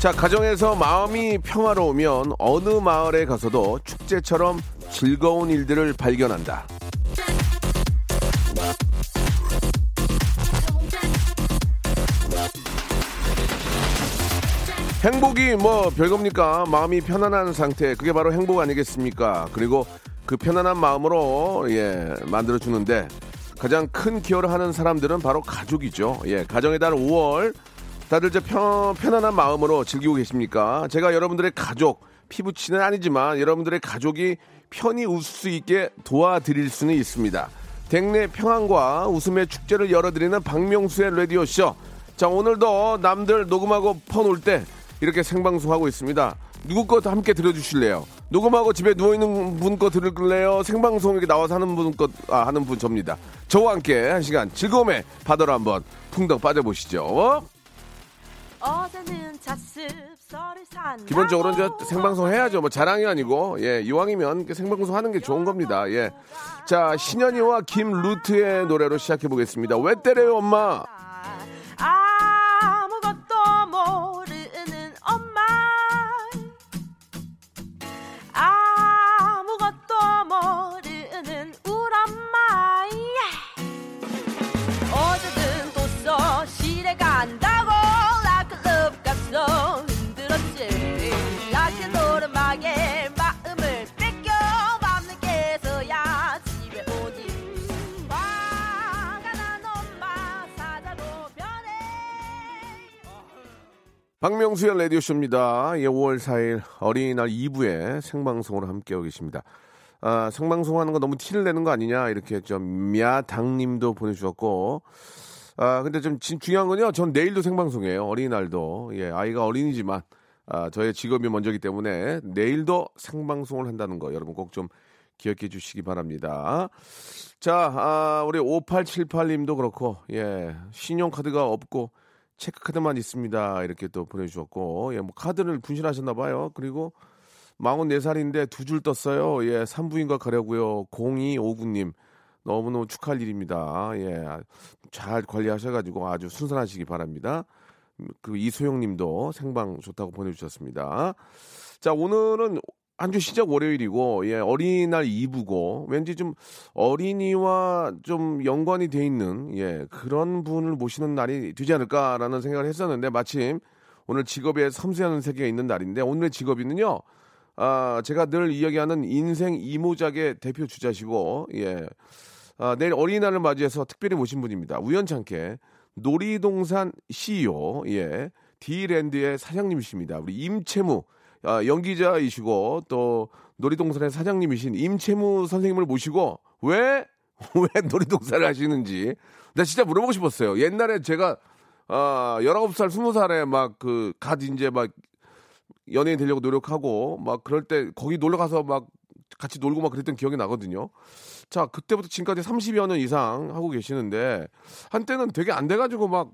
자, 가정에서 마음이 평화로우면 어느 마을에 가서도 축제처럼 즐거운 일들을 발견한다. 행복이 뭐 별겁니까? 마음이 편안한 상태. 그게 바로 행복 아니겠습니까? 그리고 그 편안한 마음으로 예, 만들어 주는데 가장 큰 기여를 하는 사람들은 바로 가족이죠. 예, 가정의 달 5월 다들 저 편, 편안한 마음으로 즐기고 계십니까? 제가 여러분들의 가족, 피부치는 아니지만 여러분들의 가족이 편히 웃을 수 있게 도와드릴 수는 있습니다. 댁내 평안과 웃음의 축제를 열어드리는 박명수의 라디오쇼. 자, 오늘도 남들 녹음하고 퍼놓을 때 이렇게 생방송하고 있습니다. 누구 것도 함께 들어주실래요? 녹음하고 집에 누워있는 분 거 들을래요? 생방송 이렇게 나와서 하는 분 것, 아, 하는 분 접니다. 저와 함께 한 시간 즐거움의 바다로 한번 풍덩 빠져보시죠. 기본적으로 이제 생방송 해야죠. 뭐 자랑이 아니고 예 이왕이면 생방송 하는 게 좋은 겁니다. 예. 자 신현이와 김루트의 노래로 시작해 보겠습니다. 왜 때려요 엄마? 박명수의 라디오쇼입니다. 예, 5월 4일 어린이날 2부에 생방송으로 함께하고 계십니다. 아, 생방송 하는 거 너무 티를 내는 거 아니냐 이렇게 좀 미아당님도 보내주셨고 아 근데 좀 진- 중요한 건요. 전 내일도 생방송이에요. 어린이날도 예 아이가 어린이지만 아, 저의 직업이 먼저기 때문에 내일도 생방송을 한다는 거 여러분 꼭 좀 기억해 주시기 바랍니다. 자, 아, 우리 5878님도 그렇고, 예, 신용카드가 없고, 체크카드만 있습니다. 이렇게 또 보내주셨고, 예, 뭐, 카드를 분실하셨나 봐요. 그리고 44살인데 두 줄 떴어요. 예, 산부인과 가려고요. 0259님. 너무너무 축하할 일입니다. 예, 잘 관리하셔가지고 아주 순산하시기 바랍니다. 그 이소영 님도 생방 좋다고 보내주셨습니다. 자, 오늘은 한 주 시작 월요일이고, 예, 어린이날 2부고, 왠지 좀 어린이와 좀 연관이 돼 있는, 예, 그런 분을 모시는 날이 되지 않을까라는 생각을 했었는데, 마침 오늘 직업의 섬세한 세계가 있는 날인데, 오늘의 직업인은요, 아, 제가 늘 이야기하는 인생 이모작의 대표 주자시고, 예, 아, 내일 어린이날을 맞이해서 특별히 모신 분입니다. 우연찮게 놀이동산 CEO, 예, 디랜드의 사장님이십니다. 우리 임채무, 아, 연기자이시고 또 놀이동산의 사장님이신 임채무 선생님을 모시고 왜, 왜 놀이동산을 하시는지 나 진짜 물어보고 싶었어요. 옛날에 제가 아, 19살, 20살에 막 그, 갓 이제 막 연예인 되려고 노력하고 막 그럴 때 거기 놀러 가서 막 같이 놀고 막 그랬던 기억이 나거든요. 자, 그때부터 지금까지 30여 년 이상 하고 계시는데 한때는 되게 안 돼가지고 막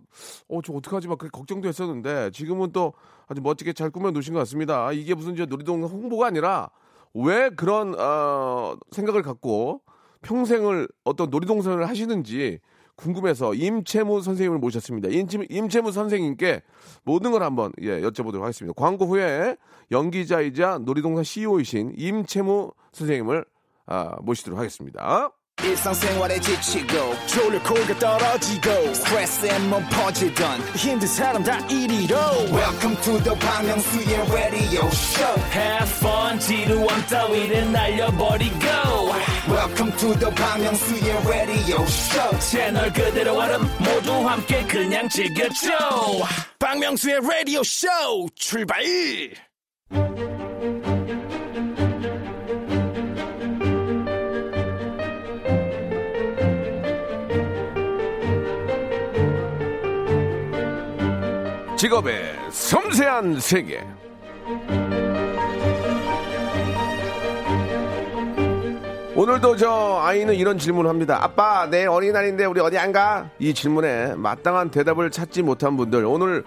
어, 저 어떡하지 막 걱정도 했었는데 지금은 또 아주 멋지게 잘 꾸며 놓으신 것 같습니다. 이게 무슨 이제 놀이동산 홍보가 아니라 왜 그런 어, 생각을 갖고 평생을 어떤 놀이동산을 하시는지 궁금해서 임채무 선생님을 모셨습니다. 임채무 선생님께 모든 걸 한번 예, 여쭤보도록 하겠습니다. 광고 후에 연기자이자 놀이동산 CEO이신 임채무 선생님을 아, 모시도록 하겠습니다. 일상생활에 지치고, 졸려 코가 떨어지고, 스트레스에 몸 퍼지던, 힘든 사람 다 이리로. welcome to the Bang Myung-soo's radio show. Have fun 지루함 따위를 날려버리고. Welcome to the Bang Myung-soo's radio show. 채널 그대로 얼음 모두 함께 그냥 즐겨줘. 박명수의 라디오 쇼 출발 직업의 섬세한 세계. 오늘도 저 아이는 이런 질문을 합니다. 아빠, 내 어린이날인데 우리 어디 안 가? 이 질문에 마땅한 대답을 찾지 못한 분들 오늘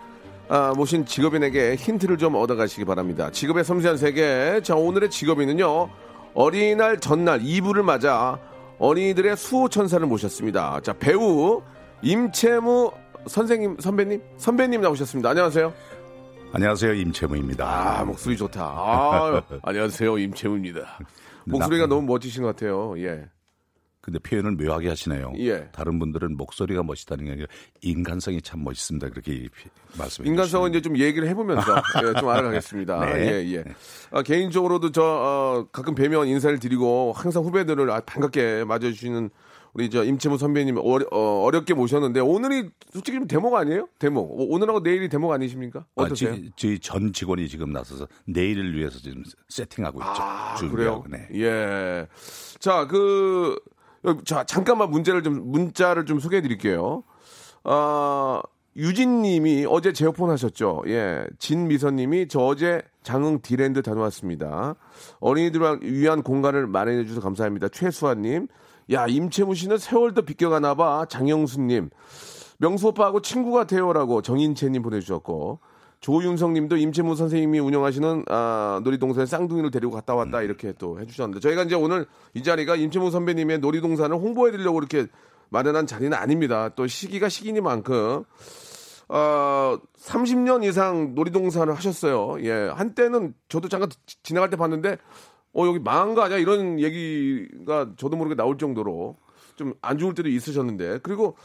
아, 모신 직업인에게 힌트를 좀 얻어가시기 바랍니다. 직업의 섬세한 세계. 자, 오늘의 직업인은요. 어린이날 전날 2부를 맞아 어린이들의 수호천사를 모셨습니다. 자, 배우 임채무 선생님, 선배님? 선배님 나오셨습니다. 안녕하세요. 안녕하세요 임채무입니다. 아, 목소리 좋다. 아, 안녕하세요. 임채무입니다. 목소리가 너무 멋지신 것 같아요. 예. 근데 표현을 묘하게 하시네요. 예. 다른 분들은 목소리가 멋있다는 게 아니라 인간성이 참 멋있습니다. 그렇게 말씀해 인간성은. 이제 좀 얘기를 해보면서 예, 좀 알아가겠습니다. 네. 예, 예. 아, 개인적으로도 저 어, 가끔 뵈면 인사를 드리고 항상 후배들을 아, 반갑게 맞아주시는 우리 저 임채무 선배님 어려, 어, 렵게 모셨는데 오늘이 솔직히 좀 대목 아니에요? 대목. 오- 오늘하고 내일이 대목 아니십니까? 아, 어떠세요? 지- 저희 전 직원이 지금 나서서 내일을 위해서 지금 세팅하고 있죠. 아, 준비하고. 그래요? 네. 예. 자, 그, 자, 잠깐만 문제를 좀, 문자를 좀 소개해 드릴게요. 아, 유진 님이 어제 제어폰 하셨죠? 예. 진미선 님이 저 어제 장흥 디랜드 다녀왔습니다. 어린이들을 위한 공간을 마련해 주셔서 감사합니다. 최수환 님. 야, 임채무 씨는 세월도 비껴가나 봐. 장영수 님. 명수 오빠하고 친구 같아요라고 정인채님 보내주셨고 조윤성 님도 임채무 선생님이 운영하시는 아, 놀이동산에 쌍둥이를 데리고 갔다 왔다 이렇게 또 해주셨는데 저희가 이제 오늘 이 자리가 임채무 선배님의 놀이동산을 홍보해 드리려고 이렇게 마련한 자리는 아닙니다. 또 시기가 시기니만큼 어, 30년 이상 놀이동산을 하셨어요. 예, 한때는 저도 잠깐 지- 지나갈 때 봤는데 어 여기 망한 거 아니야 이런 얘기가 저도 모르게 나올 정도로 좀 안 좋을 때도 있으셨는데 그리고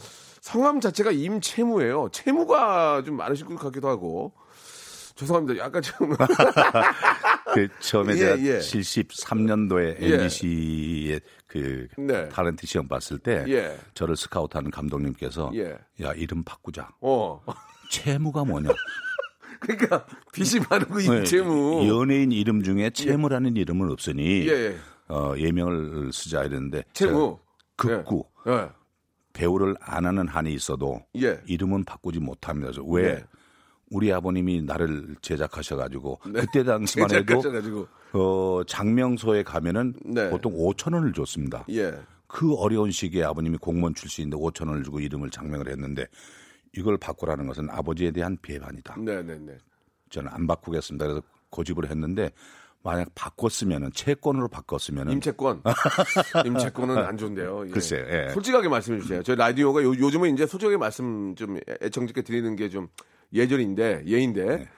성함 자체가 임채무예요. 채무가 좀 많으실 것 같기도 하고 죄송합니다. 약간 좀 그 처음에 예, 제가 예. 73년도에 예. MBC의 그 네. 타렌트 시험 봤을 때 예. 저를 스카우트하는 감독님께서 예. 야 이름 바꾸자. 어 채무가 뭐냐? 그러니까 빚이 많고 임채무 네, 연예인 이름 중에 채무라는 이름은 없으니 예. 어, 예명을 쓰자 이랬는데 채무 극구 예. 배우를 안 하는 한이 있어도 예. 이름은 바꾸지 못합니다. 그래서 왜 네. 우리 아버님이 나를 제작하셔가지고 그때 당시만 해도 어, 장명소에 가면은 네. 보통 5천 원을 줬습니다. 예. 그 어려운 시기에 아버님이 공무원 출신인데 5천 원을 주고 이름을 장명을 했는데 이걸 바꾸라는 것은 아버지에 대한 비판이다. 네네네. 저는 안 바꾸겠습니다. 그래서 고집을 했는데 만약 바꿨으면은 채권으로 바꿨으면은 임채권. 임채권은 안 좋은데요. 예. 글쎄요, 예. 솔직하게 말씀해 주세요. 저희 라디오가 요, 요즘은 이제 솔직하게 말씀 좀 애청자께 드리는 게 좀 예절인데, 예인데. 네.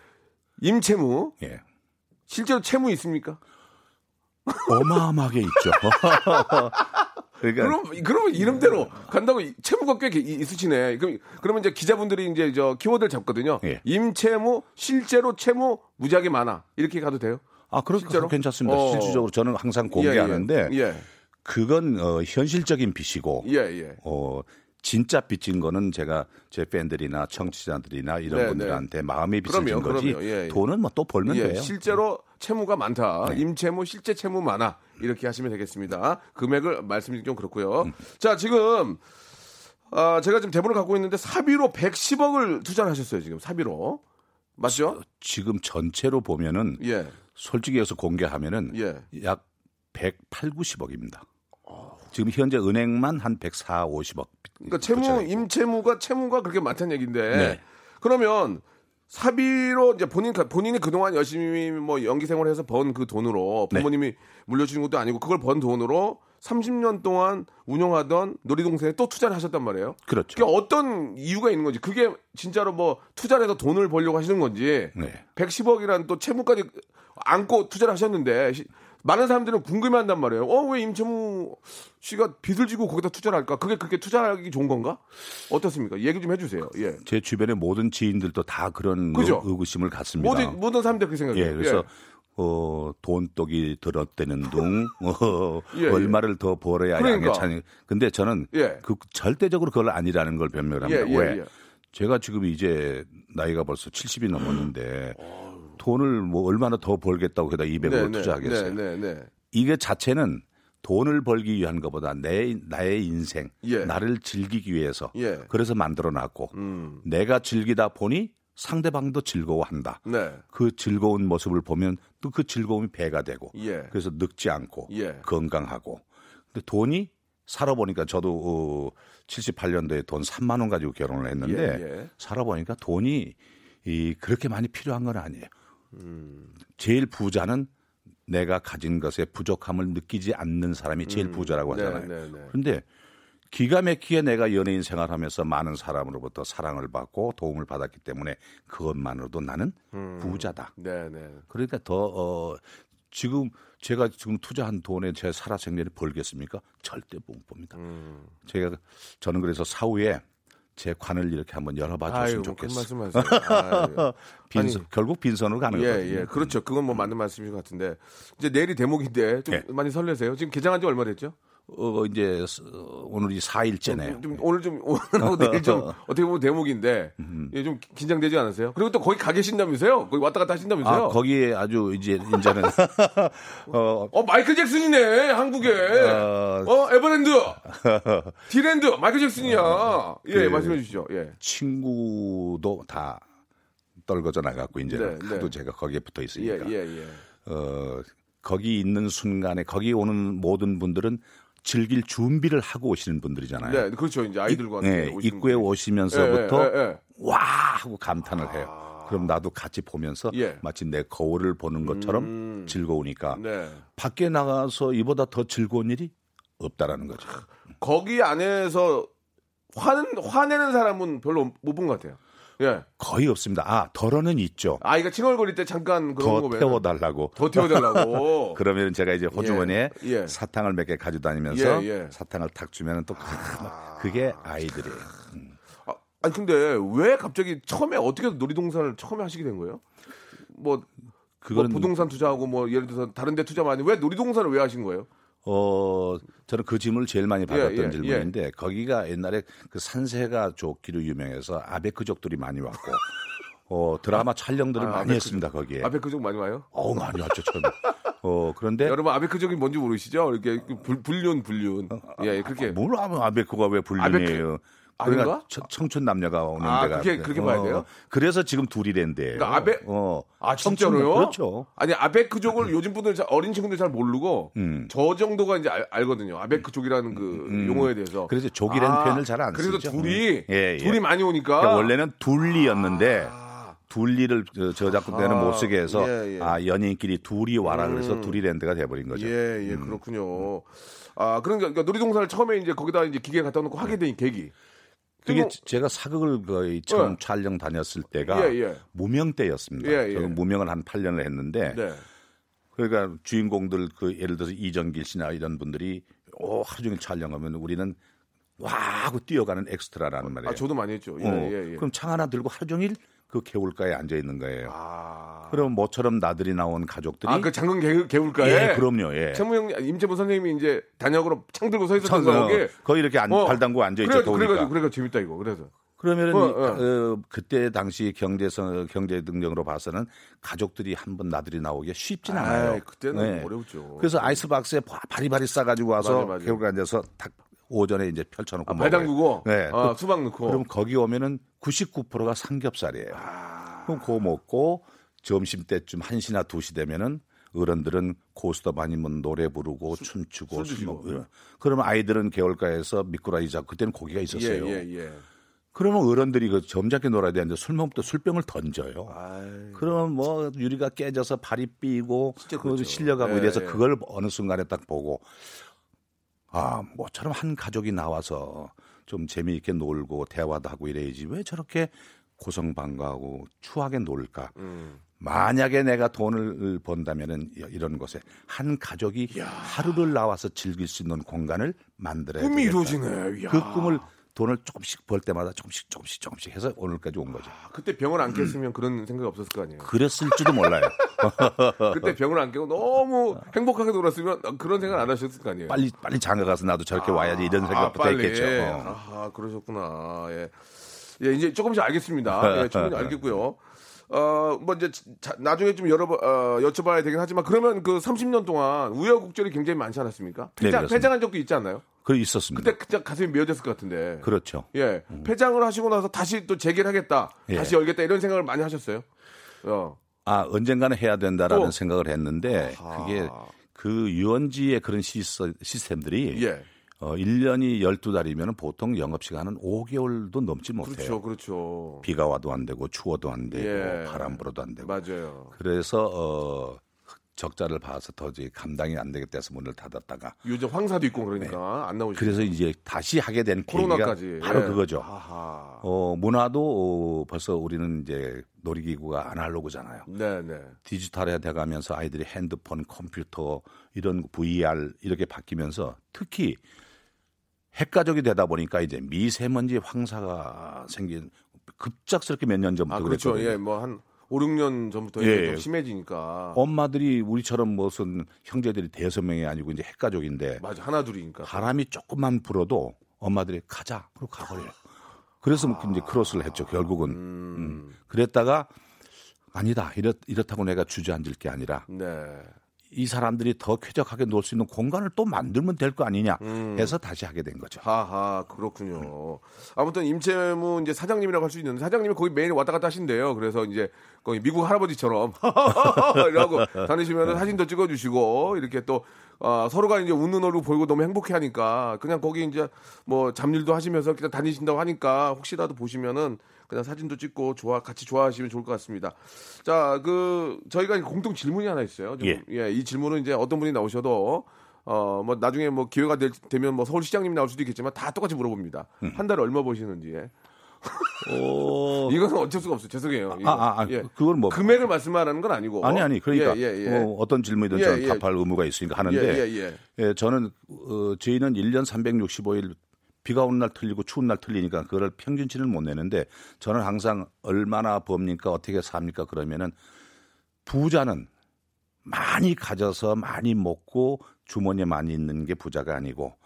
임채무. 예. 실제로 채무 있습니까? 어마어마하게 있죠. 그러니까 그럼, 그러면 이름대로 간다고 이- 채무가 꽤 이- 있으시네. 그럼, 그러면 이제 기자분들이 이제 저 키워드를 잡거든요. 예. 임채무, 실제로 채무 무지하게 많아. 이렇게 가도 돼요? 아, 그렇 실제로? 괜찮습니다. 어. 실질적으로 저는 항상 공개하는데 예, 예. 그건 어, 현실적인 빚이고 예, 예. 어, 진짜 빚진 거는 제가 제 팬들이나 청취자들이나 이런 네, 분들한테 마음의 빚을 그럼요, 진 거지 그럼요. 예, 예. 돈은 뭐 또 벌면 예, 돼요. 실제로 채무가 많다. 네. 임채무, 실제 채무 많아. 이렇게 하시면 되겠습니다. 금액을 말씀드리기 좀 그렇고요. 음. 자, 지금 아, 제가 지금 대본을 갖고 있는데 사비로 110억을 투자를 하셨어요. 지금 사비로. 맞죠? 지금 전체로 보면은 예. 솔직히 해서 공개하면은 예. 약 108, 90억입니다. 지금 현재 은행만 한 104, 50억. 그러니까 채무 임채무가 채무가 그렇게 많다는 얘기인데 네. 그러면 사비로 이제 본인 본인이 그동안 열심히 뭐 연기 생활해서 번 그 돈으로 네. 부모님이 물려주신 것도 아니고 그걸 번 돈으로 30년 동안 운영하던 놀이동산에 또 투자를 하셨단 말이에요. 그렇죠. 그게 어떤 이유가 있는 건지 그게 진짜로 뭐 투자를 해서 돈을 벌려고 하시는 건지 네. 110억이라는 또 채무까지 안고 투자를 하셨는데 시- 많은 사람들은 궁금해한단 말이에요. 어 왜 임채무 씨가 빚을 지고 거기다 투자를 할까? 그게 그렇게 투자하기 좋은 건가? 어떻습니까? 얘기 좀 해주세요. 예. 제 주변의 모든 지인들도 다 그런 그죠? 의- 의구심을 갖습니다. 모든 모든 사람들 그 생각이에요. 예, 그래서 어, 돈독이 들었대는 둥, 어, 예, 예. 얼마를 더 벌어야 그러니까. 양의 찬이. 근데 저는 예. 그 절대적으로 그걸 아니라는 걸 변명을 합니다. 예, 예, 왜? 예. 제가 지금 이제 나이가 벌써 70이 넘었는데 돈을 뭐 얼마나 더 벌겠다고 해다 200을 투자하겠어요. 네, 네, 네. 이게 자체는 돈을 벌기 위한 것보다 내 나의 인생, 예. 나를 즐기기 위해서 예. 그래서 만들어 놨고 음. 내가 즐기다 보니 상대방도 즐거워한다. 네. 그 즐거운 모습을 보면 또 그 즐거움이 배가 되고 예. 그래서 늙지 않고 예. 건강하고 근데 돈이 살아보니까 저도 어, 78년도에 돈 3만 원 가지고 결혼을 했는데 예, 예. 살아보니까 돈이 이 그렇게 많이 필요한 건 아니에요. 음. 제일 부자는 내가 가진 것에 부족함을 느끼지 않는 사람이 제일 부자라고 네, 하잖아요. 네, 네. 그런데 기가 막히게 내가 연예인 생활하면서 많은 사람으로부터 사랑을 받고 도움을 받았기 때문에 그것만으로도 나는 부자다. 네, 네. 그러니까 더 어, 지금 제가 지금 투자한 돈에 제 살아 생전에 벌겠습니까? 절대 못 봅니다. 음. 제가 저는 그래서 사후에 제 관을 이렇게 한번 열어봐 아유, 줬으면 뭐큰 좋겠어. 말씀하세요. 아유. 빈선, 아니, 결국 빈선으로 가는 예, 거거든요. 예. 그렇죠. 그건 뭐 맞는 말씀인 것 같은데. 이제 내일이 대목인데 좀 예. 많이 설레세요. 지금 개장한 지 얼마 됐죠? 어, 이제 스- 어, 오늘이 4일째네요. 좀 오늘 좀 오늘하고 내일 좀 어떻게 보면 대목인데 음. 예, 좀 긴장되지 않으세요? 그리고 또 거기 가 계신다면서요? 거기 왔다 갔다 하신다면서요? 아, 거기에 아주 이제 이제는 어, 어 마이클 잭슨이네 한국에 어, 에버랜드 디랜드 마이클 잭슨이야 예 그- 말씀해 주시죠 예 친구도 다 떨궈져 나갔고 이제는 네, 하도 네. 제가 거기에 붙어 예, 있으니까 예, 예. 어, 거기 있는 순간에 거기 오는 모든 분들은 즐길 준비를 하고 오시는 분들이잖아요. 네, 그렇죠. 이제 아이들과 함께 네, 입구에 분들이. 오시면서부터 예, 예, 예. 와 하고 감탄을 해요. 그럼 나도 같이 보면서 예. 마치 내 거울을 보는 것처럼 음. 즐거우니까 네. 밖에 나가서 이보다 더 즐거운 일이 없다라는 거죠. 거기 안에서 화는 화내는 사람은 별로 못 본 것 같아요. 예. 거의 없습니다. 아 덜어는 있죠. 아이가 칭얼거릴 때 잠깐 그런 더 태워달라고. 더 태워달라고. 그러면 제가 이제 호주머니에 예, 예. 사탕을 몇 개 가지고 다니면서 예, 예. 사탕을 탁 주면은 또 그게 아이들이에요. 아, 아니 근데 왜 갑자기 처음에 어떻게 놀이동산을 처음에 하시게 된 거예요? 뭐, 그거는 뭐 부동산 투자하고 뭐 예를 들어서 다른 데 투자 많이 왜 놀이동산을 왜 하신 거예요? 어 저는 그 질문을 제일 많이 받았던 예, 예, 질문인데 거기가 옛날에 그 산세가 좋기로 유명해서 아베크족들이 많이 왔고 어 드라마 촬영들을 아, 많이 아베크족. 했습니다 거기에. 아베크족 많이 와요? 어 많이 왔죠 처음에. 어 그런데 여러분 아베크족이 뭔지 모르시죠? 이렇게 불, 불륜 불륜. 예, 그렇게 뭘 하면 아베크가 왜 불륜이에요? 아닌가? 그러니까 청- 청춘 남녀가 오는 아, 데가 그렇게- 그렇게 봐야 돼요? 그래서 지금 둘이 된대요. 그러니까 아베- 어. 아 청춘 진짜로요? 그렇죠. 아니 아베크족을 요즘 분들 잘- 어린 친구들 잘 모르고 음. 저 정도가 이제 알, 거든요 아베크족이라는 그 용어에 대해서. 그래서 족이라는 표현을 잘안 그래서 쓰죠. 둘이 예, 예. 둘이 많이 오니까 그러니까 원래는 둘리였는데 아, 둘리를 저- 저작권 때는 못 쓰게 해서 예, 예. 아 연인끼리 둘이 와라 그래서 둘이랜드가 돼버린 거죠. 예, 예, 그렇군요. 아, 그러니까, 그러니까 놀이동산을 처음에 이제 거기다 이제 기계 갖다 놓고 하게 된 계기. 그게 그리고- 제가 사극을 거의 처음 예. 촬영 다녔을 때가 예, 예. 무명 때였습니다. 예, 예. 저는 무명을 한 8년을 했는데 네. 그러니까 주인공들 그 예를 들어서 이정길 씨나 이런 분들이 오, 하루 종일 촬영하면 우리는 와 하고 뛰어가는 엑스트라라는 말이에요. 아, 저도 많이 했죠. 예, 어, 예, 예. 그럼 창 하나 들고 하루 종일 그 개울가에 앉아 있는 거예요. 아, 그럼 모처럼 나들이 나온 가족들이 아, 그 장군 개, 개울가에. 예, 그럼요. 예. 최무영, 임채무 선생님이 이제 단역으로 창 들고 서 있었던 거 어, 거기. 거기 이렇게 안, 발 담고 앉아 있죠. 그래가지고. 그래가지고, 그래가지고 재밌다 이거. 그래서. 그러면은 어, 이- 어. 어, 그때 당시 경제성 경제 능력으로 봐서는 가족들이 한 번 나들이 나오기 쉽진 않아요. 아이, 그때는 어려웠죠. 그래서 아이스박스에 바- 바리바리 싸가지고 와서. 개울가 앉아서 탁 오전에 이제 펼쳐놓고 아, 발. 담그고. 네. 아, 그- 수박 넣고. 그럼 거기 오면은 99%가 삼겹살이에요. 그럼 그거 먹고 점심 때쯤 1시나 2시 되면은 어른들은 고스톱 아니면 노래 부르고 춤추고 술. 먹고. 그러면 아이들은 개울가에서 미꾸라지 잡고 그때는 고기가 예, 있었어요. 예, 예. 그러면 어른들이 그 점잖게 놀아야 되는데 술때 술병을 던져요. 아이, 그러면 뭐 유리가 깨져서 발이 삐고 그 그렇죠. 실려가고 예, 이래서 예. 그걸 어느 순간에 딱 보고 아 뭐처럼 한 가족이 나와서 좀 재미있게 놀고 대화도 하고 이래야지 왜 저렇게 고성방가하고 추하게 놀까? 음. 만약에 내가 돈을 번다면은 이런 곳에 한 가족이 하루를 나와서 즐길 수 있는 공간을 만들어야 꿈이 되겠다. 이루어지네. 이야. 그 꿈을 돈을 조금씩 벌 때마다 조금씩 조금씩 조금씩 해서 오늘까지 온 거죠. 아, 그때 병을 안 깼으면 그런 생각 없었을 거 아니에요. 그랬을지도 몰라요. 그때 병을 안 깨고 너무 행복하게 놀았으면 그런 생각 안 하셨을 거 아니에요. 빨리 빨리 장가 가서 나도 저렇게 와야지 이런 아, 생각부터 빨리. 했겠죠. 어. 아, 그러셨구나. 예. 예, 이제 조금씩 알겠습니다. 예, 충분히 알겠고요. 어, 뭐 이제 자- 나중에 좀 여러 어, 여쭤봐야 되긴 하지만 그러면 그 30년 동안 우여곡절이 굉장히 많지 않았습니까? 네, 폐장, 그렇습니다. 폐장한 적도 있지 않나요? 그 있었습니다. 그때 그때 가슴이 메어졌을 것 같은데. 그렇죠. 예. 폐장을 하시고 나서 다시 또 재개를 하겠다. 예. 다시 열겠다 이런 생각을 많이 하셨어요. 어. 아 언젠가는 해야 된다라는 또. 생각을 했는데 그게 그 유원지의 그런 시스, 시스템들이 예. 어, 1년이 12달이면 보통 영업시간은 5개월도 넘지 못해요. 그렇죠. 그렇죠. 비가 와도 안 되고 추워도 안 되고 예. 바람 불어도 안 되고 맞아요. 그래서 어, 적자를 봐서 도저히 감당이 안 되겠다 해서 문을 닫았다가 요즘 황사도 있고 그러니까 안 나오시죠. 그래서 이제 다시 하게 된 코로나까지. 바로 예. 그거죠. 아하. 어, 문화도 어, 벌써 우리는 이제 놀이기구가 아날로그잖아요. 네, 네. 디지털화 돼가면서 아이들이 핸드폰, 컴퓨터 이런 VR 이렇게 바뀌면서 특히 핵가족이 되다 보니까 이제 미세먼지 황사가 생긴 급작스럽게 몇 년 전부터 아, 그렇죠. 그랬거든요. 예, 뭐한 5, 6년 전부터 예. 좀 심해지니까. 엄마들이 우리처럼 무슨 형제들이 대여섯 명이 아니고 이제 핵가족인데 맞아. 하나 둘이니까. 바람이 조금만 불어도 엄마들이 가자 그리고 가버려요. 그래서 뭐 이제 크로스를 했죠. 결국은 음. 그랬다가 아니다 이렇, 이렇다고 내가 주저앉을 게 아니라 네. 이 사람들이 더 쾌적하게 놀 수 있는 공간을 또 만들면 될 거 아니냐 음. 해서 다시 하게 된 거죠. 하하 그렇군요. 아무튼 임채무 이제 사장님이라고 할 수 있는데 사장님이 거기 매일 왔다 갔다 하신대요. 그래서 이제 거기 미국 할아버지처럼 이라고 다니시면 사진도 찍어주시고 이렇게 또 어, 서로가 이제 웃는 얼굴 보이고 너무 행복해 하니까 그냥 거기 이제 뭐 잡일도 하시면서 그냥 다니신다고 하니까 혹시라도 보시면은 그냥 사진도 찍고 좋아 같이 좋아하시면 좋을 것 같습니다. 자, 그 저희가 공통 질문이 하나 있어요. 좀, 예. 예, 이 질문은 이제 어떤 분이 나오셔도 어 뭐 나중에 뭐 기회가 될, 되면 뭐 서울시장님이 나올 수도 있겠지만 다 똑같이 물어봅니다. 음. 한 달에 얼마 버시는지. 어... 이거는 어쩔 수가 없어요. 죄송해요. 아, 아, 아, 예. 그건 뭐 금액을 말씀하라는 건 아니고. 아니 아니 그러니까 예, 예, 예. 뭐 어떤 질문이든 예, 저는 예. 답할 의무가 있으니까 하는데 예, 예, 예. 예, 저는 어, 저희는 1년 365일 비가 오는 날 틀리고 추운 날 틀리니까 그거를 평균치는 못 내는데 저는 항상 얼마나 법니까 어떻게 삽니까 그러면은 부자는 많이 가져서 많이 먹고 주머니에 많이 있는 게 부자가 아니고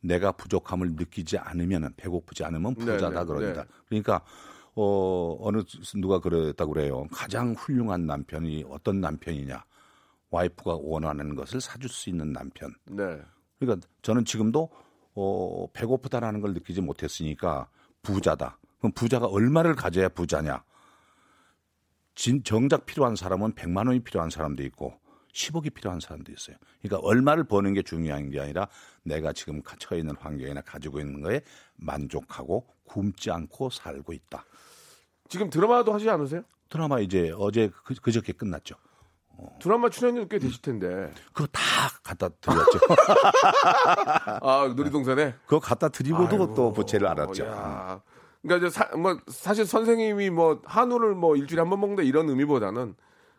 내가 부족함을 느끼지 않으면 배고프지 않으면 부자다 네, 네. 네. 그러니까 어 어느 누가 그랬다고 그래요. 가장 훌륭한 남편이 어떤 남편이냐? 와이프가 원하는 것을 사줄 수 있는 남편. 네. 그러니까 저는 지금도 어, 배고프다라는 걸 느끼지 못했으니까 부자다. 그럼 부자가 얼마를 가져야 부자냐? 진, 정작 필요한 사람은 100만 원이 필요한 사람도 있고 10억이 필요한 사람도 있어요. 그러니까 얼마를 버는 게 중요한 게 아니라 내가 지금 처해 있는 환경이나 가지고 있는 거에 만족하고 굶지 않고 살고 있다. 지금 드라마도 하시지 않으세요? 드라마 이제 어제 그, 그저께 끝났죠. 드라마 출연료 꽤 되실 텐데. 그거 다 갖다 드렸죠. 아, 놀이동산에? 그거 갖다 드리고도 또 부채를 알았죠. 야. 그러니까 이제 사, 뭐 사실 선생님이 뭐 한우를 뭐 일주일에 한 번 먹는다 이런 의미보다는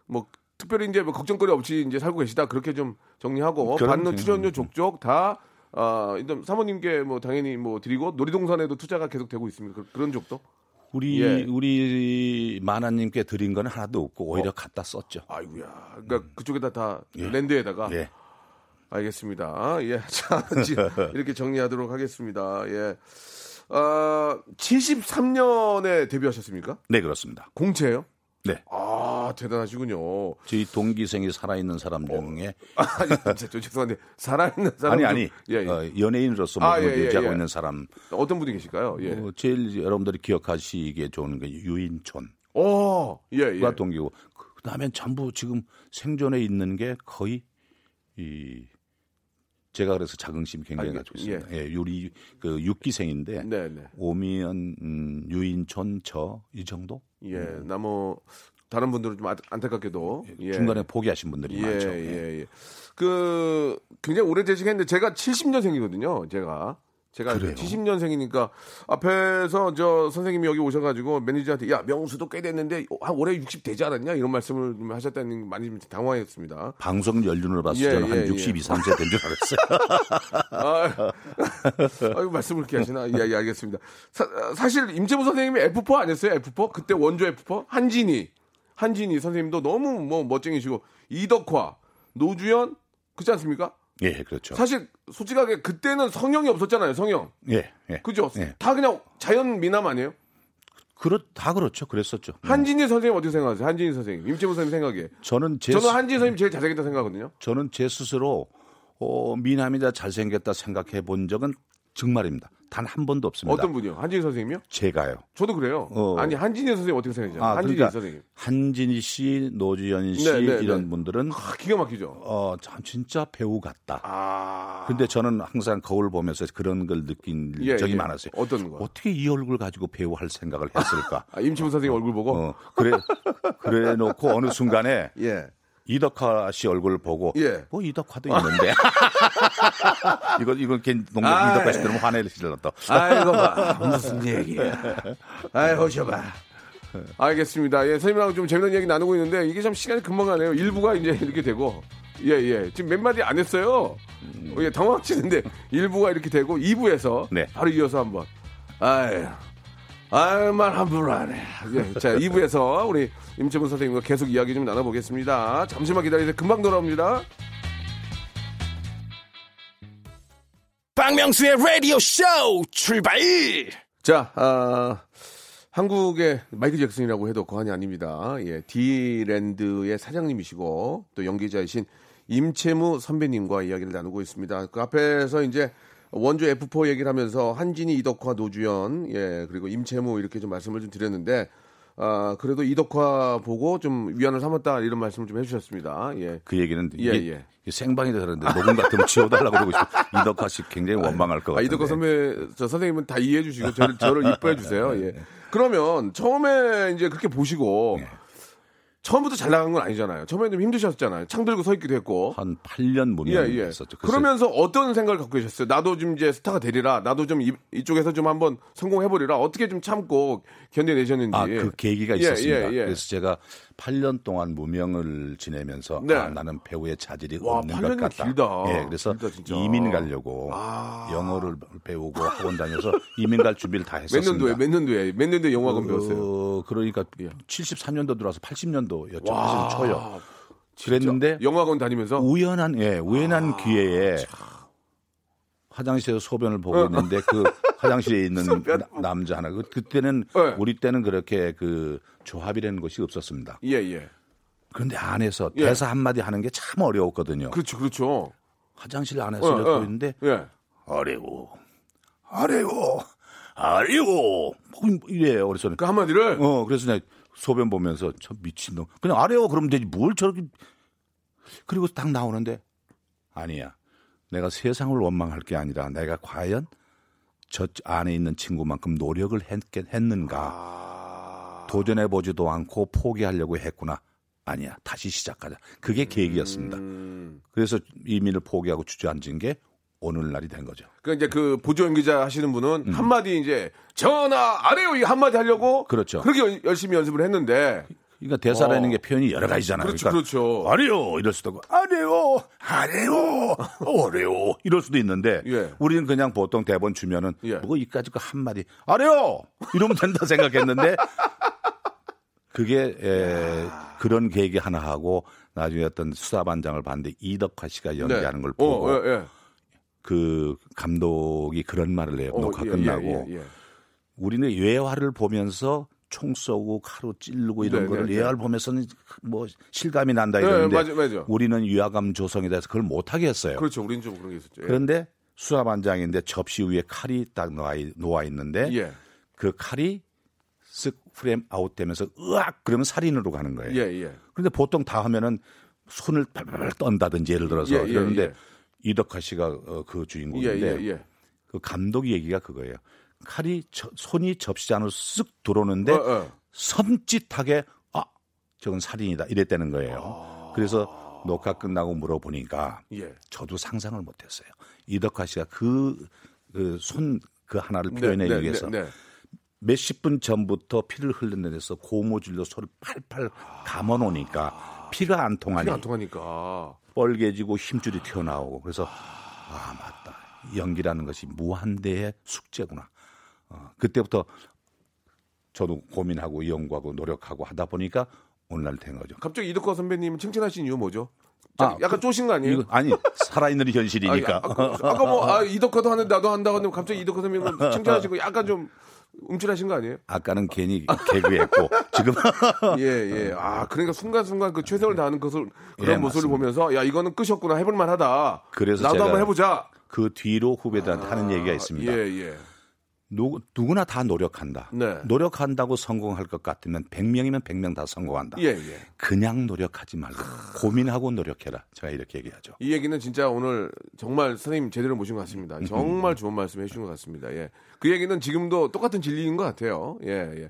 뭐 특별히 이제 뭐 걱정거리 없이 이제 살고 계시다 그렇게 좀 정리하고. 받는 출연료 족족 다 아, 일단 사모님께 뭐 당연히 뭐 드리고 놀이동산에도 투자가 계속 되고 있습니다. 그, 그런 적도? 우리 예. 우리 마나님께 드린 건 하나도 없고 오히려 갖다 썼죠. 아이고야. 그러니까 그쪽에다 다 랜드에다가 음. 예. 알겠습니다. 예. 자, 이렇게 정리하도록 하겠습니다. 예. 아, 73년에 데뷔하셨습니까? 네 그렇습니다. 공채예요? 네 아, 대단하시군요. 저희 동기생이 살아있는 사람 중에 아니, 진짜 저 죄송한데 살아있는 사람 아니 아니 예, 예. 어, 연예인으로서 아, 몸을 예, 예, 유지하고 예. 있는 사람 어떤 분이 계실까요? 예. 어, 제일 여러분들이 기억하시기에 좋은 게 유인촌 어, 예, 예. 가 동기고 그다음에 전부 지금 생존에 있는 게 거의 이 제가 그래서 자긍심 굉장히 아, 가지고 예. 있습니다. 예, 유리 그 육기생인데 네, 네. 오미연, 음, 유인촌 저 이 정도 예. 나뭐 다른 분들은 좀 안- 안타깝게도 예. 중간에 포기하신 분들이 예, 많죠. 예, 예. 그 굉장히 오래 되시겠는데 제가 70년생이거든요. 제가 제가 그래요? 70년생이니까 앞에서 저 선생님이 여기 오셔가지고 매니저한테 야 명수도 꽤 됐는데 한 올해 60 되지 않았냐 이런 말씀을 좀 하셨다는 게 많이 좀 당황했습니다. 방송 연륜을 봤을 예, 때는 예, 한 62, 3세 된 줄 알았어요. 아, 아이고 말씀을 이렇게 하시나? 예, 예, 알겠습니다. 사, 실 임재부 선생님이 F4 아니었어요? F4? 그때 원조 F4? 한진이 한진이 선생님도 너무 뭐 멋쟁이시고 이덕화, 노주현 그렇지 않습니까? 예, 그렇죠. 사실 솔직하게 그때는 성형이 없었잖아요. 성형. 예, 예. 그죠? 예. 다 그냥 자연 미남 아니에요? 그렇 다 그렇죠. 그랬었죠. 한진이 선생님 어떻게 생각하세요? 한진이 선생님, 임채무 선생님 생각에. 저는 제 저는 스- 한진이 선생님 제일 잘생겼다 생각하거든요. 저는 제 스스로 어, 미남이다 잘생겼다 생각해 본 적은 정말입니다. 단 한 번도 없습니다. 어떤 분이요? 한진희 선생님이요? 제가요. 저도 그래요. 어. 아니 한진희 선생님 어떻게 생각하세요? 아, 한진희 그러니까 선생님. 한진희 씨, 노주현 씨 네, 네, 이런 네. 분들은 아, 기가 막히죠. 어, 참 진짜 배우 같다. 아. 근데 저는 항상 거울 보면서 그런 걸 느낀 예, 적이 예. 많았어요. 어떤 거? 어떻게 이 얼굴 가지고 배우 할 생각을 했을까? 아, 임치부 선생님 얼굴 보고. 어, 그래, 그래 놓고 어느 순간에 예. 이덕화 씨 얼굴을 보고 예. 뭐 이덕화도 있는데 이거 이건 괜 농담 아이. 이덕화 씨 들으면 화내시려 또 아이고 봐. 무슨 얘기야. 아이 오셔봐. 알겠습니다. 예, 선생님하고 좀 재밌는 얘기 나누고 있는데 이게 참 시간이 금방 가네요. 일부가 이제 이렇게 되고 예, 예. 지금 몇 마디 안 했어요. 어, 예, 당황하시는데 일부가 이렇게 되고 2부에서 네. 바로 이어서 한번. 아유. 아유, 말 함부로 하네. 예, 자, 2부에서 우리 임채문 선생님과 계속 이야기 좀 나눠보겠습니다. 잠시만 기다리세요. 금방 돌아옵니다. 박명수의 라디오 쇼 출발! 자, 아, 한국의 마이클 잭슨이라고 해도 과언이 아닙니다. 예, 디랜드의 사장님이시고 또 연기자이신 임채무 선배님과 이야기를 나누고 있습니다. 그 앞에서 이제 원조 F4 얘기를 하면서 한진이, 이덕화, 노주현, 예, 그리고 임채무 이렇게 좀 말씀을 좀 드렸는데, 아, 그래도 이덕화 보고 좀 위안을 삼았다 이런 말씀을 좀 해주셨습니다. 예. 그 얘기는 예, 예. 생방이라 그러는데 녹음 같으면 지워달라고 그러고 싶어 이덕화 씨 굉장히 원망할 것 아, 같아요. 이덕화 선배, 저 선생님은 다 이해해 주시고 저를, 저를 이뻐해 주세요. 예. 그러면 처음에 이제 그렇게 보시고 네. 처음부터 잘 나간 건 아니잖아요. 처음에 좀 힘드셨잖아요. 창 들고 서 있기도 했고. 한 8년 예, 무명 예. 했었죠. 그러면서 어떤 생각을 갖고 계셨어요? 나도 좀 이제 스타가 되리라. 나도 좀 이, 이쪽에서 좀 한번 성공해보리라. 어떻게 좀 참고 견뎌내셨는지. 아, 그 계기가 예, 있었습니다. 예, 예. 그래서 제가 8년 동안 무명을 지내면서 네. 아, 나는 배우의 자질이 와, 없는 8것 같다. 길다. 예, 그래서 길다. 이민 가려고 아. 영어를 배우고 학원 다녀서 이민 갈 준비를 다몇 했었습니다. 년도에, 몇 년도에, 몇 년도에 영화관 배웠어요? 어, 그러니까 예. 73년도 들어와서 80년도였죠. 와. 사실 초요. 그랬는데 영화관 다니면서? 우연한 예 아, 우연한 기회에 화장실에서 소변을 보고 어. 있는데 그 화장실에 있는 나- 남자 하나 그 그때는 네. 우리 때는 그렇게 그 조합이라는 것이 없었습니다. 예, 예. 그런데 안에서 예. 대사 한 마디 하는 게 참 어려웠거든요. 그렇죠, 그렇죠. 화장실 안에서 어, 어. 있는데 예. 어려워 어려워 어려워 뭐 이래요. 그래서 그 한마디를? 어, 그래서 내가 소변 보면서 저 미친놈. 그냥 아래요. 그러면 되지. 뭘 저렇게. 그리고 딱 나오는데 아니야. 내가 세상을 원망할 게 아니라 내가 과연 저 안에 있는 친구만큼 노력을 했, 했는가. 아. 도전해 보지도 않고 포기하려고 했구나. 아니야. 다시 시작하자. 그게 계기였습니다. 음. 그래서 이민을 포기하고 주저앉은 게 오늘날이 된 거죠. 그 이제 그 보조 연기자 하시는 분은 한마디 이제 전화 아래요 이 한마디 하려고 음. 그렇죠. 그렇게 열- 열심히 연습을 했는데 그러니까 대사라는 어. 게 표현이 여러 가지잖아요. 그렇죠, 그러니까 그렇죠. 아래요 이럴 수도 있고 아래요 아래요 어래요 이럴 수도 있는데 예. 우리는 그냥 보통 대본 주면은 예. 뭐 이까지 그 한마디 아래요 이러면 된다 생각했는데 그게 에, 그런 계획이 하나 하고 나중에 어떤 수사반장을 봤는데 이덕화 씨가 연기하는 걸 보고 어, 예, 예. 그 감독이 그런 말을 해요 어, 녹화 예, 끝나고 예, 예, 예. 우리는 예화를 보면서 총 쏘고 칼로 찌르고 이런 네, 거를 네, 예화를 보면서는 뭐 실감이 난다 네, 이러는데 맞아, 맞아. 우리는 위화감 조성에 대해서 그걸 못 하게 했어요. 그렇죠. 우리는 좀 그런 게 있었죠. 예. 그런데 수사반장인데 접시 위에 칼이 딱 놓아, 있- 놓아 있는데 예. 그 칼이 쓱 프레임 아웃되면서 으악 그러면 살인으로 가는 거예요. 예, 예. 그런데 보통 다 하면은 손을 팔팔 떤다든지 예를 들어서 예, 예, 그러는데 예. 이덕화 씨가 어, 그 예, 주인공인데. 그 감독 얘기가 그거예요. 칼이 저- 손이 접시 안으로 쓱 들어오는데 어, 어. 섬찟하게 아 저건 살인이다 이랬다는 거예요. 그래서 녹화 끝나고 물어보니까 예. 저도 상상을 못했어요. 이덕화 씨가 그 손그 하나를 네, 표현하기 네, 위해서 네, 네. 몇십 분 전부터 피를 흘리는 데서 고무줄로 손을 팔팔 감아 놓으니까 피가 안 통하니 피가 안 통하니까. 뻘개지고 힘줄이 튀어나오고 그래서 아 맞다 연기라는 것이 무한대의 숙제구나. 어, 그때부터 저도 고민하고 연구하고 노력하고 하다 보니까 오늘날 된 거죠. 갑자기 이덕화 선배님 칭찬하신 이유 뭐죠? 아, 약간 쪼신 거 아니에요? 이거 아니 살아있는 현실이니까. 아니, 아까, 아까 뭐 아, 이덕화도 하는데 나도 한다고 하는데 갑자기 이덕화 선배님 칭찬하시고 약간 좀 움찔하신 거 아니에요? 아까는 괜히 개그했고 지금 예, 예. 아, 그러니까 순간순간 그 최선을 다하는 것을 그런 예, 모습을 맞습니다. 보면서 야, 이거는 끝이었구나. 해볼 만하다. 그래서 나도 한번 해보자. 그 뒤로 후배들한테 하는 얘기가 있습니다. 예, 예. 누, 누구나 다 노력한다. 네. 노력한다고 성공할 것 같으면 100명이면 100명 다 성공한다. 예, 예. 그냥 노력하지 말고 고민하고 노력해라. 제가 이렇게 얘기하죠. 이 얘기는 진짜 오늘 정말 선생님 제대로 모신 것 같습니다. 정말 좋은 말씀 해주신 것 같습니다. 예. 그 얘기는 지금도 똑같은 진리인 것 같아요. 예, 예.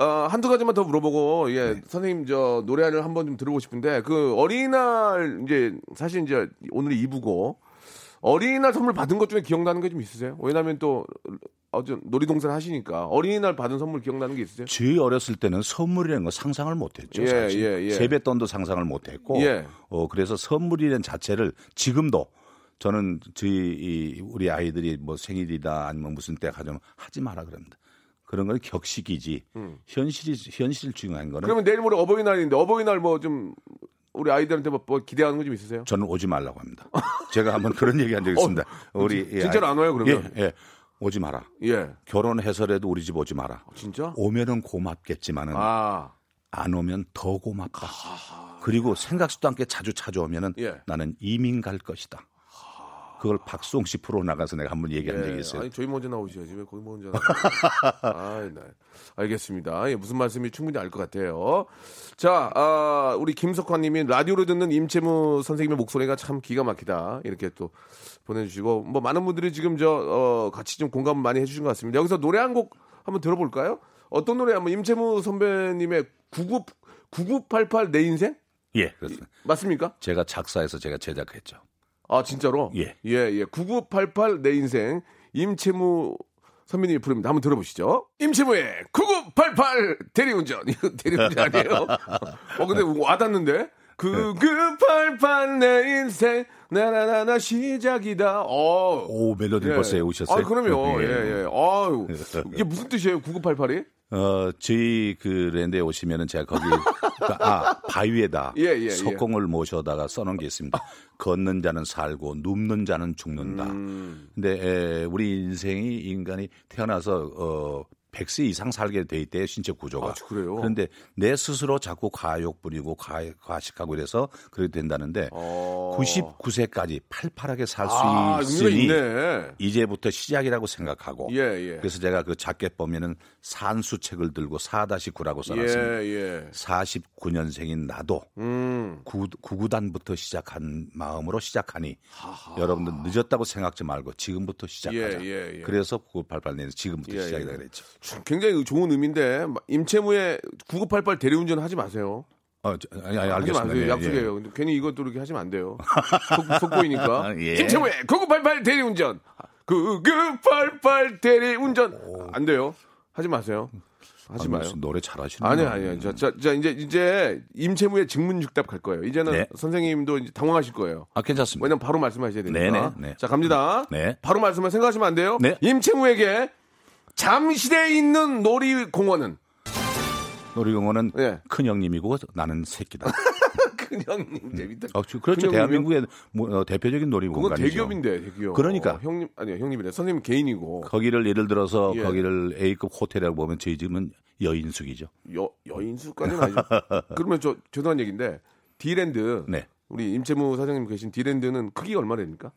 어, 한두 가지만 더 물어보고, 예, 네. 선생님, 저, 노래를 한번 좀 들어보고 싶은데, 그 어린이날, 이제, 사실 이제, 오늘 2부고, 어린이날 선물 받은 것 중에 기억나는 게 좀 있으세요? 왜냐면 또, 어제 놀이동산 하시니까, 어린이날 받은 선물 기억나는 게 있으세요? 저희 어렸을 때는 선물이라는 거 상상을 못했죠. 예, 사실. 예, 예. 세뱃돈도 상상을 못했고, 예. 어, 그래서 선물이라는 자체를 지금도 저는 저희 이 우리 아이들이 뭐 생일이다 아니면 무슨 때 가져면 하지 마라 그럽니다. 그런 건 격식이지 현실이 현실 중요한 거는 음. 그러면 내일 모레 어버이날인데, 어버이날 뭐 좀, 우리 아이들한테 뭐, 뭐 기대하는 거 좀 있으세요? 저는 오지 말라고 합니다. 제가 한번 그런 얘기 한 적이 있습니다. 우리 예, 어, 진짜로 안 와요, 그러면? 예, 예. 오지 마라. 예. 결혼해서라도 우리 집 오지 마라. 진짜? 오면은 고맙겠지만은 아. 안 오면 더 고맙다. 그리고 생각지도 않게 자주 찾아오면은 예. 나는 이민 갈 것이다. 그걸 박수홍 씨 프로 나가서 내가 한번 얘기한 적이 있어요. 아니 저희 먼저 나오셔야지 왜 거기 먼저? 아, 네. 알겠습니다. 예, 무슨 말씀이 충분히 알 것 같아요. 자, 아, 우리 김석환님이 라디오로 듣는 임채무 선생님의 목소리가 참 기가 막히다 이렇게 또 보내주시고 뭐 많은 분들이 지금 저 어, 같이 좀 공감 많이 해주신 것 같습니다. 여기서 노래 한 곡 한번 들어볼까요? 어떤 노래 한번 임채무 선배님의 99 9988 내 인생 예, 그렇습니다. 맞습니까? 제가 작사해서 제가 제작했죠. 아 진짜로? 예. 예, 예. 9988 내 인생 임채무 선배님이 부릅니다. 한번 들어보시죠. 임채무의 9988 대리운전. 이거 대리운전 아니에요? 어 근데 와닿는데. 9988 내 인생 나나나나 시작이다. 어. 오, 멜로디 벌써 외우셨어요? 아, 그럼요. 예. 예, 예. 아유. 이게 무슨 뜻이에요? 9988이? 어, 저희 그 랜드에 오시면은 제가 거기 아 바위에다 예, 예, 예. 석공을 모셔다가 써놓은 게 있습니다. 걷는 자는 살고 눕는 자는 죽는다. 음. 근데 에, 우리 인생이 인간이 태어나서 어 100세 이상 살게 돼 있대요 신체 구조가. 아, 그래요? 그런데 내 스스로 자꾸 과욕 부리고 과, 과식하고 이래서 그렇게 된다는데 어. 99세까지 팔팔하게 살수 아, 있으니. 이제부터 시작이라고 생각하고 예, 예. 그래서 제가 그 작게 보면은 산수책을 들고 4-9라고 예, 써놨습니다. 예. 49년생인 나도 음. 구, 구구단부터 시작한 마음으로 시작하니 여러분들 늦었다고 생각지 말고 지금부터 시작하자. 예, 예, 예. 그래서 9988내에서 지금부터 예, 시작이다 예. 그랬죠. 굉장히 좋은 의미인데 임채무의 9988 대리운전 하지 마세요. 어, 저, 아니, 아니, 하지 알겠습니다. 마세요. 예, 약속해요. 근데 괜히 이것도 이렇게 하시면 안 돼요. 속, 속보이니까. 예. 김채무의 9988 대리운전. 9988 대리운전. 안 돼요. 하지 마세요. 하지 아, 마요. 노래 잘하시는 아니 아니 자, 자, 자 이제 이제 임채무의 직문즉답 갈 거예요. 이제는 네. 선생님도 이제 당황하실 거예요. 아, 괜찮습니다. 왜냐면 바로 말씀하셔야 되니까. 네네, 네. 자 갑니다. 네. 바로 말씀을 생각하시면 안 돼요. 네. 임채무에게 잠실에 있는 놀이공원은 놀이공원은 예. 큰 형님이고 나는 새끼다. 큰 형님 재밌다. 어, 저- 그렇죠. 대한민국의 뭐, 어, 대표적인 그건 놀이공간이죠. 대기업인데 대기업. 그러니까. 어, 형님 아니요 형님이래. 선생님 개인이고 거기를 예를 들어서 예. 거기를 A급 호텔이라고 보면 저희 집은 여인숙이죠. 여 여인숙까지는 아니죠. 그러면 저 죄송한 얘기인데 두리랜드 네. 우리 임채무 사장님 계신 두리랜드는 크기가 얼마나 됩니까?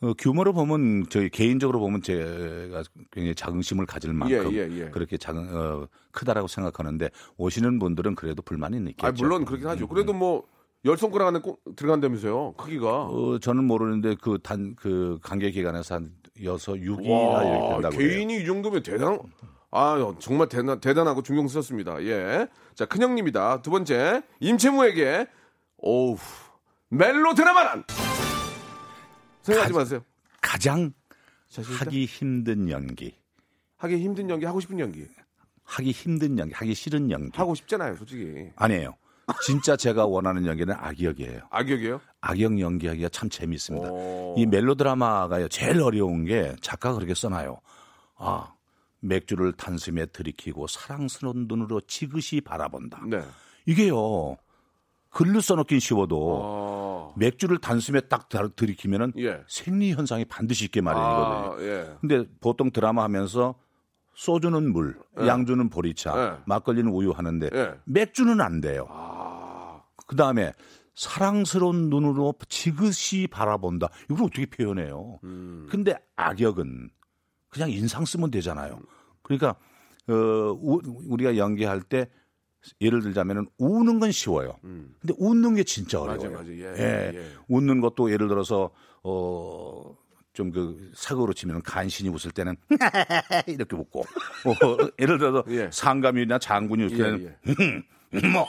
어, 규모로 보면 저희 개인적으로 보면 제가 굉장히 자긍심을 가질 만큼 예, 예. 그렇게 작은 어, 크다라고 생각하는데 오시는 분들은 그래도 불만이 있겠죠. 아 물론 그렇긴 하죠. 그래도 뭐 열 손가락 안에 꼭 들어간다면서요. 크기가. 어, 저는 모르는데 그 단그 관계 기간에서 한 여섯 육이나 와, 이렇게 된다고 그래요. 개인이 이 정도면 대단. 아 정말 대단 대단하고 존경 스럽습니다. 예. 자 큰형님이다. 두 번째 임채무에게 오우 멜로 드라마란 생각하지 가- 마세요. 가장? 하기 힘든 연기, 하기 힘든 연기 하고 싶은 연기 하기 힘든 연기, 하기 싫은 연기 하고 싶잖아요, 솔직히. 아니에요. 진짜 제가 원하는 연기는 악역이에요. 악역이에요? 악역 연기하기가 참 재밌습니다. 오. 이 멜로드라마가요 제일 어려운 게 작가가 그렇게 써놔요. 아 맥주를 단숨에 들이키고 사랑스러운 눈으로 지그시 바라본다. 네. 이게요 글로 써놓긴 쉬워도 어. 맥주를 단숨에 딱 다- 들이키면은 예. 생리 현상이 반드시 있게 마련이거든요. 아, 예. 근데 보통 드라마 하면서 소주는 물, 양주는 보리차, 네. 막걸리는 우유 하는데 네. 맥주는 안 돼요. 아. 그 다음에 사랑스러운 눈으로 지그시 바라본다. 이걸 어떻게 표현해요? 음. 근데 악역은 그냥 인상 쓰면 되잖아요. 그러니까 어, 우, 우리가 연기할 때 예를 들자면은 우는 건 쉬워요. 근데 웃는 게 진짜 어려워요. 음. 맞아, 맞아. 예, 예. 웃는 것도 예를 들어서 어. 좀 그 사고로 치면 간신히 웃을 때는 이렇게 웃고 어, 예를 들어서 예. 상감이나 장군이 웃을 때는 예, 예. 뭐,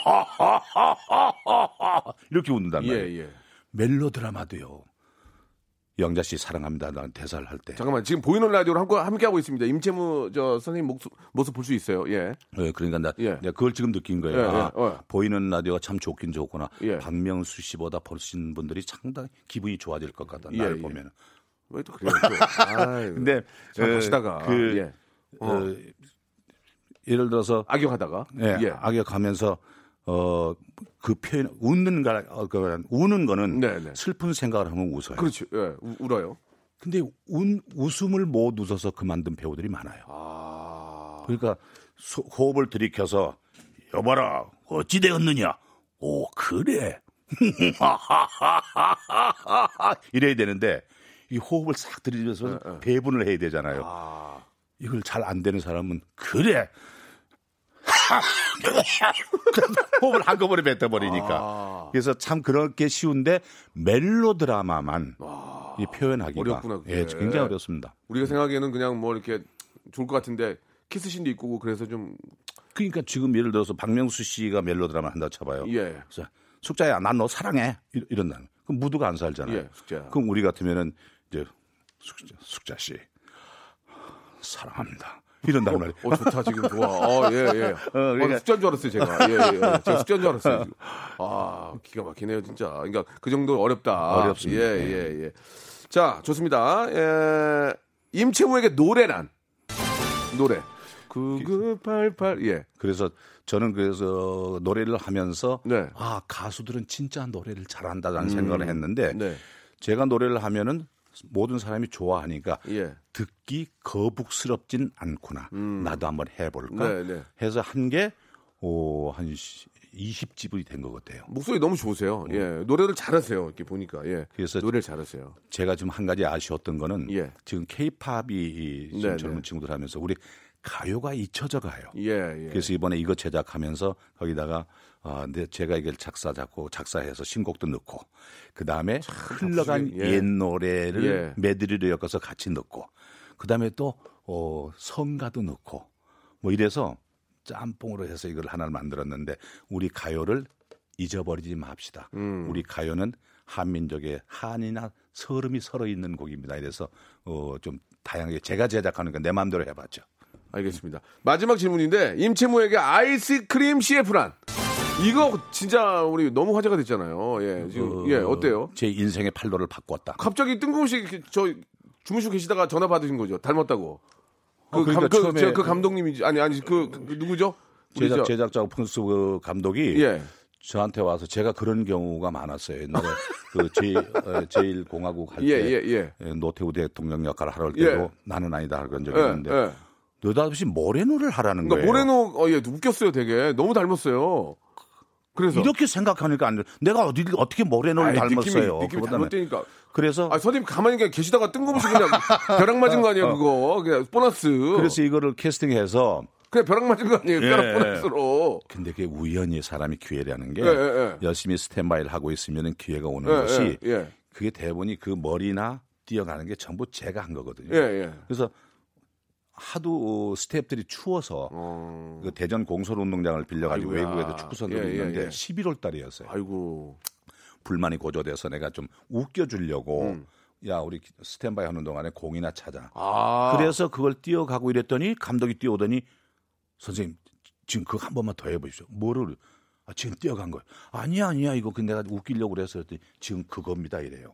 이렇게 웃는단 예, 말이에요. 예. 멜로드라마도요. 영자 씨 사랑합니다. 나 대사를 할 때. 잠깐만 지금 보이는 라디오로 함께, 함께 하고 있습니다. 임채무 저 선생님 모습, 모습 볼 수 있어요. 예. 예, 그러니까 나 예. 내가 그걸 지금 느낀 거예요. 예, 예, 아, 어. 보이는 라디오가 참 좋긴 좋구나. 예. 박명수 씨보다 보시는 분들이 상당히 기분이 좋아질 것 같다. 예, 나를 예. 보면. 왜 또 그래요? 근데 잘 어, 그, 예. 어, 예를 들어서 악역하다가 예, 예. 악역하면서 어, 그 표현 웃는 거 어, 그, 우는 거는 네, 네. 슬픈 생각을 하면 웃어요. 그렇죠. 예. 우- 울어요. 근데 운, 웃음을 못 웃어서 그만둔 배우들이 많아요. 아. 그러니까 소- 호흡을 들이켜서 여봐라 어찌 되었느냐 오 그래 이래야 되는데 이 호흡을 싹 들이면서 배분을 해야 되잖아요 아. 이걸 잘 안 되는 사람은 그래 호흡을 한꺼번에 뱉어버리니까 아. 그래서 참 그렇게 쉬운데 멜로드라마만 와. 이 표현하기가 어렵구나. 예, 굉장히 어렵습니다. 우리가 생각하기에는 그냥 뭐 이렇게 좋을 것 같은데 키스신도 있고 그래서 좀 그러니까 지금 예를 들어서 박명수 씨가 멜로드라마 한다 쳐봐요. 예. 그래서 숙자야, 난 너 사랑해. 이- 이런다. 그럼 무드가 안 살잖아요. 예, 숙자야. 그럼 우리 같으면은 이제 숙자, 숙자 씨 사랑합니다. 이런단 말이에요. 어 좋다 지금 좋아. 어, 예, 예. 어, 그러니까- 숙제인 줄 알았어요, 제가. 예, 예. 제가 숙제인 줄 알았어요. 지금. 아, 기가 막히네요, 진짜. 그러니까 그 정도 어렵다. 어렵습니다. 예, 예, 예. 자, 좋습니다. 예, 임채무에게 노래란 노래. 9988 예. 그래서 저는 그래서 노래를 하면서 네. 음. 아 가수들은 진짜 노래를 잘한다라는 생각을 했는데 네. 제가 노래를 하면은 모든 사람이 좋아하니까 예. 듣기 거북스럽진 않구나. 나도 한번 해볼까 네, 네. 해서 한 게 오, 한 20집이 된 것 같아요. 목소리 너무 좋으세요. 예. 노래를 잘하세요. 이렇게 보니까. 예. 그래서 노래를 잘하세요. 제가 지금 한 가지 아쉬웠던 거는 예. 지금 케이팝이 네, 지금 네. 젊은 친구들 하면서 우리 가요가 잊혀져 가요. 예, 예. 그래서 이번에 이거 제작하면서 거기다가 아, 근데 제가 이걸 작사 작곡 작사해서 신곡도 넣고 그 다음에 흘러간 예. 옛 노래를 예. 메드리로 엮어서 같이 넣고 그 다음에 또 어, 성가도 넣고 뭐 이래서 짬뽕으로 해서 이걸 하나를 만들었는데 우리 가요를 잊어버리지 맙시다. 음. 우리 가요는 한민족의 한이나 서름이 서러 있는 곡입니다. 이래서 어, 좀 다양하게 제가 제작하는 건 내 마음대로 해봤죠. 알겠습니다. 마지막 질문인데 임채무에게 아이스크림 CF란 이거 진짜 우리 너무 화제가 됐잖아요. 예, 지금 예 어때요? 제 인생의 팔도를 바꿨다. 갑자기 뜬금없이 저 주무시고 계시다가 전화 받으신 거죠. 닮았다고. 그, 어, 그러니까 감, 그, 처음에 저, 그 감독님이지 아니 아니 그, 그 누구죠? 우리 제작 저- 제작자 오픈스 그 감독이 예. 저한테 와서 제가 그런 경우가 많았어요. 옛날에 그 제, 어, 제일 공화국 할때 예, 예, 예. 예, 노태우 대통령 역할을 하러 올 예. 때도 나는 아니다 그런 적이 예, 있는데 예. 느닷없이 모래노를 하라는 그러니까 거예요. 모레노 어, 예, 웃겼어요, 되게 너무 닮았어요. 그래서 이렇게 생각하니까 안 돼. 내가 어디 어떻게 모래노를 아이, 닮았어요. 느낌이, 느낌이. 그래서 아, 선생님 가만히 그냥 계시다가 뜬금없이 그냥 벼락 맞은 거 아니에요, 그거. 그냥 보너스. 그래서 이거를 캐스팅해서 그냥 벼락 맞은 거 아니에요, 예, 벼락 예. 보너스로. 근데 그게 우연히 사람이 기회라는 게 예, 예, 예. 열심히 스탠바이를 하고 있으면 기회가 오는 예, 것이. 그게 대본이 그 머리나 뛰어가는 게 전부 제가 한 거거든요. 예, 예. 그래서 하도 스태프들이 추워서 어. 그 대전 공설운동장을 빌려가지고 아이고야. 외국에도 축구선수들이 예, 예, 있는데 예. 11월 달이었어요. 아이고. 불만이 고조돼서 내가 좀 웃겨주려고 음. 야 우리 스탠바이 하는 동안에 공이나 찾아. 아. 그래서 그걸 뛰어가고 이랬더니 감독이 뛰어오더니 선생님 지금 그거 한 번만 더 해보십시오. 뭐를 아, 지금 뛰어간 거예요. 아니야 아니야 이거 그 내가 웃기려고 그래서 지금 그겁니다 이래요.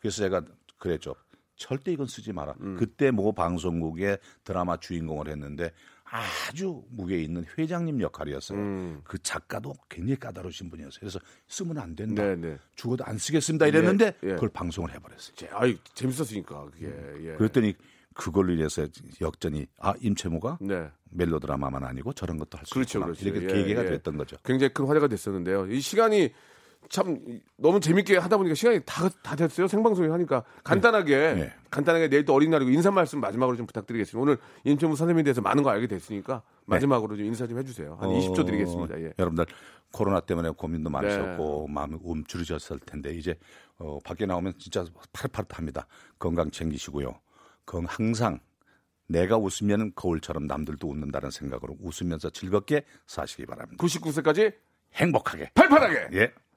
그래서 제가 그랬죠. 절대 이건 쓰지 마라. 음. 그때 모 방송국의 드라마 주인공을 했는데 아주 무게 있는 회장님 역할이었어요. 음. 그 작가도 굉장히 까다로우신 분이었어요. 그래서 쓰면 안 된다. 네, 네. 죽어도 안 쓰겠습니다 이랬는데 예, 예. 그걸 방송을 해버렸어요. 제- 아이, 재밌었으니까, 그게. 예. 그랬더니 그걸로 인해서 역전이 아 임채무가 네. 멜로드라마만 아니고 저런 것도 할수 그렇죠, 있구나 그렇죠. 이렇게 예, 계기가 예. 됐던 거죠. 굉장히 큰 화제가 됐었는데요. 이 시간이 참 너무 재밌게 하다 보니까 시간이 다, 다 됐어요. 생방송에 하니까 간단하게 네. 간단하게 내일 또 어린 날이고 인사 말씀 마지막으로 좀 부탁드리겠습니다. 오늘 임채무 선생님에 대해서 많은 거 알게 됐으니까 마지막으로 좀 인사 좀 해주세요. 한 20초 드리겠습니다. 예. 어, 여러분들 코로나 때문에 고민도 많으셨고 마음이 움츠러졌을 텐데 이제 어, 밖에 나오면 진짜 파릇파릇합니다. 건강 챙기시고요. 건 항상 내가 웃으면 거울처럼 남들도 웃는다는 생각으로 웃으면서 즐겁게 사시기 바랍니다. 99세까지 행복하게. 팔팔하게 예.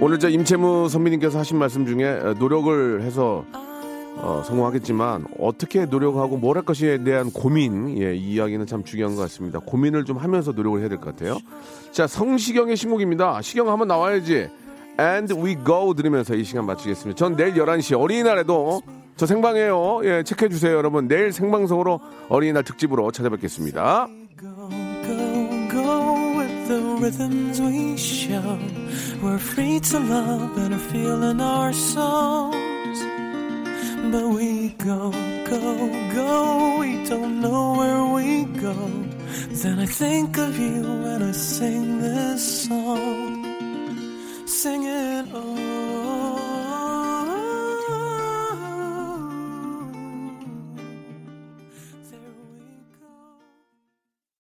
오늘 저 임채무 선배님께서 하신 말씀 중에 노력을 해서 어, 성공하겠지만 어떻게 노력하고 뭘 할 것에 대한 고민 예, 이 이야기는 참 중요한 것 같습니다. 고민을 좀 하면서 노력을 해야 될 것 같아요. 자 성시경의 신곡입니다. 시경 한번 나와야지. And We Go 들으면서 이 시간 마치겠습니다. 전 내일 11시 어린이날에도 저 생방이에요. 예, 체크해 주세요, 여러분. 내일 생방송으로 어린이날 특집으로 찾아뵙겠습니다. Rhythms we show. We're free to love and are feeling our souls. But we go, go, go, we don't know where we go. Then I think of you when I sing this song. Sing it